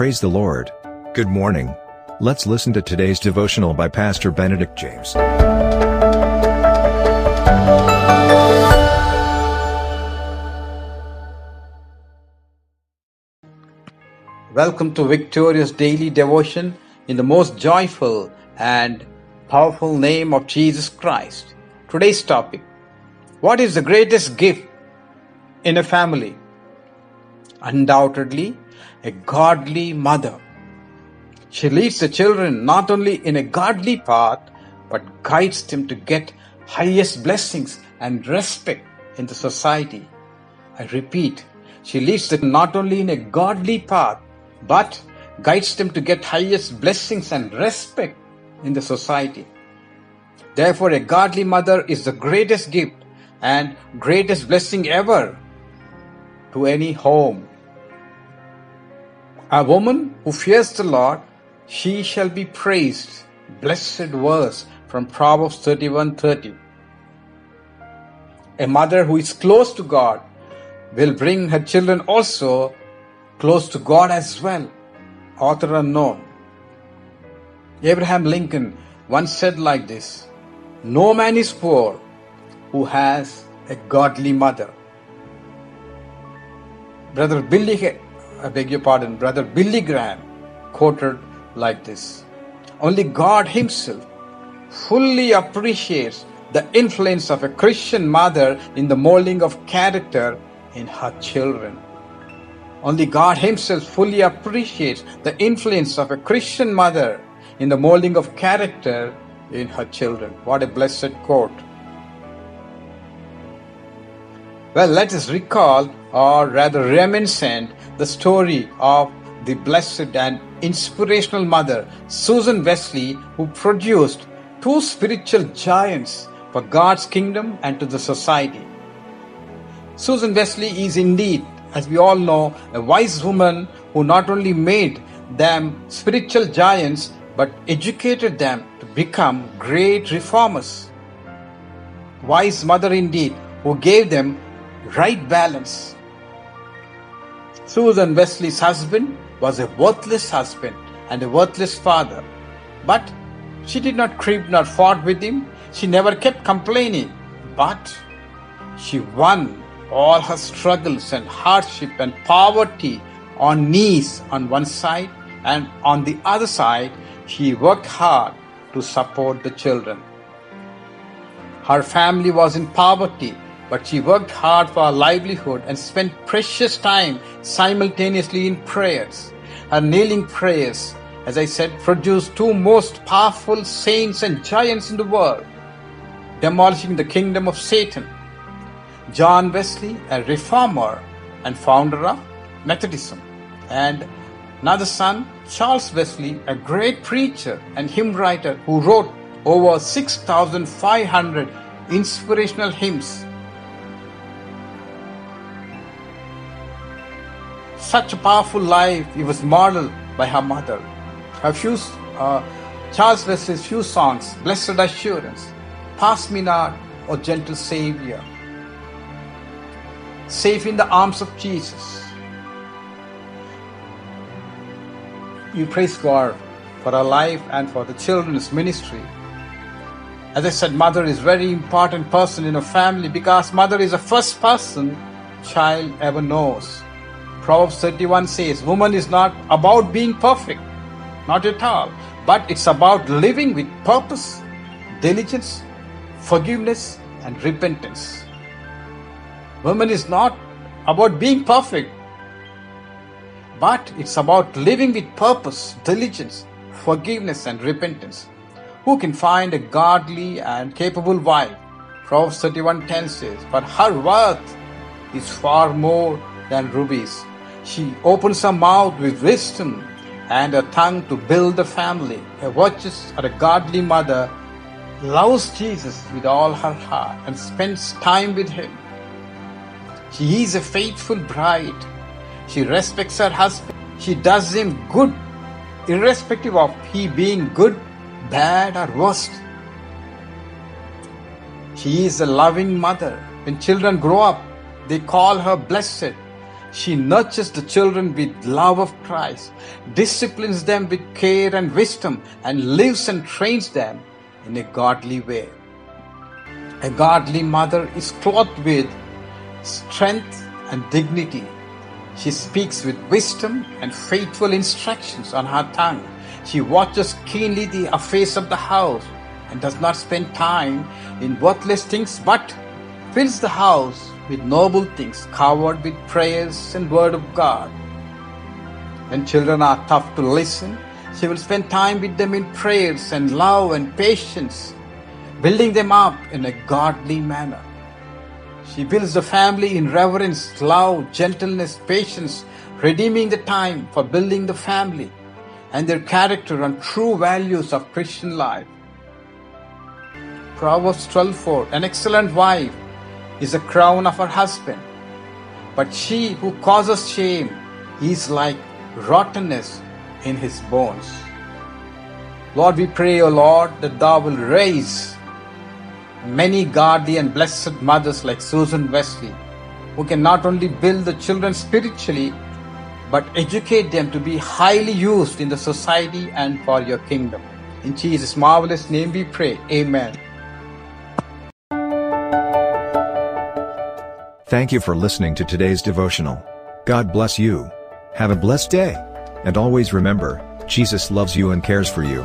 Praise the Lord. Good morning. Let's listen to today's devotional by Pastor Benedict James. Welcome to Victorious Daily Devotion in the most joyful and powerful name of Jesus Christ. Today's topic What is the greatest gift in a family? Undoubtedly, a godly mother. She leads the children not only in a godly path but guides them to get highest blessings and respect in the society. I repeat, she leads them not only in a godly path but guides them to get highest blessings and respect in the society. Therefore, a godly mother is the greatest gift and greatest blessing ever to any home. A woman who fears the Lord, she shall be praised. Blessed verse from Proverbs 31:30. A mother who is close to God will bring her children also close to God as well. Author unknown. Abraham Lincoln once said like this No man is poor who has a godly mother. Brother Billy, I beg your pardon, Brother Billy Graham quoted like this Only God Himself fully appreciates the influence of a Christian mother in the molding of character in her children. Only God Himself fully appreciates the influence of a Christian mother in the molding of character in her children. What a blessed quote. Well, let us recall, or rather reminiscent, the story of the blessed and inspirational mother, Susan Wesley, who produced two spiritual giants for God's kingdom and to the society. Susan Wesley is indeed, as we all know, a wise woman who not only made them spiritual giants but educated them to become great reformers. Wise mother indeed, who gave them right balance. Susan Wesley's husband was a worthless husband and a worthless father. But she did not creep nor fought with him. She never kept complaining. But she won all her struggles and hardship and poverty on knees on one side and on the other side she worked hard to support the children. Her family was in poverty but she worked hard for her livelihood and spent precious time simultaneously in prayers. Her kneeling prayers, as I said, produced two most powerful saints and giants in the world, demolishing the kingdom of Satan. John Wesley, a reformer and founder of Methodism, and another son, Charles Wesley, a great preacher and hymn writer who wrote over 6,500 inspirational hymns such a powerful life he was modeled by her mother. Her few, uh, Charles Wesley's few songs, Blessed Assurance, Pass Me Not, O Gentle Savior, Safe in the Arms of Jesus. We praise God for our life and for the children's ministry. As I said, mother is very important person in a family because mother is the first person child ever knows. Proverbs 31 says, Woman is not about being perfect, not at all, but it's about living with purpose, diligence, forgiveness, and repentance. Woman is not about being perfect, but it's about living with purpose, diligence, forgiveness, and repentance. Who can find a godly and capable wife? Proverbs 31:10 says, "For her worth is far more than rubies." She opens her mouth with wisdom and a tongue to build a family. A virtuous or a godly mother loves Jesus with all her heart and spends time with him. She is a faithful bride. She respects her husband. She does him good, irrespective of he being good, bad, or worst. She is a loving mother. When children grow up, they call her blessed She nurtures the children with love of Christ, disciplines them with care and wisdom, and lives and trains them in a godly way. A godly mother is clothed with strength and dignity. She speaks with wisdom and faithful instructions on her tongue. She watches keenly the affairs of the house and does not spend time in worthless things but fills the house with noble things covered with prayers and word of God. When children are tough to listen, she will spend time with them in prayers and love and patience, building them up in a godly manner. She builds the family in reverence, love, gentleness, patience, redeeming the time for building the family and their character on true values of Christian life. Proverbs 12:4 An excellent wife is the crown of her husband, but she who causes shame is like rottenness in his bones. Lord, we pray, O Lord, that thou will raise many godly and blessed mothers like Susan Wesley, who can not only build the children spiritually, but educate them to be highly used in the society and for your kingdom. In Jesus' marvelous name we pray. Amen. Thank you for listening to today's devotional. God bless you. Have a blessed day. And always remember, Jesus loves you and cares for you.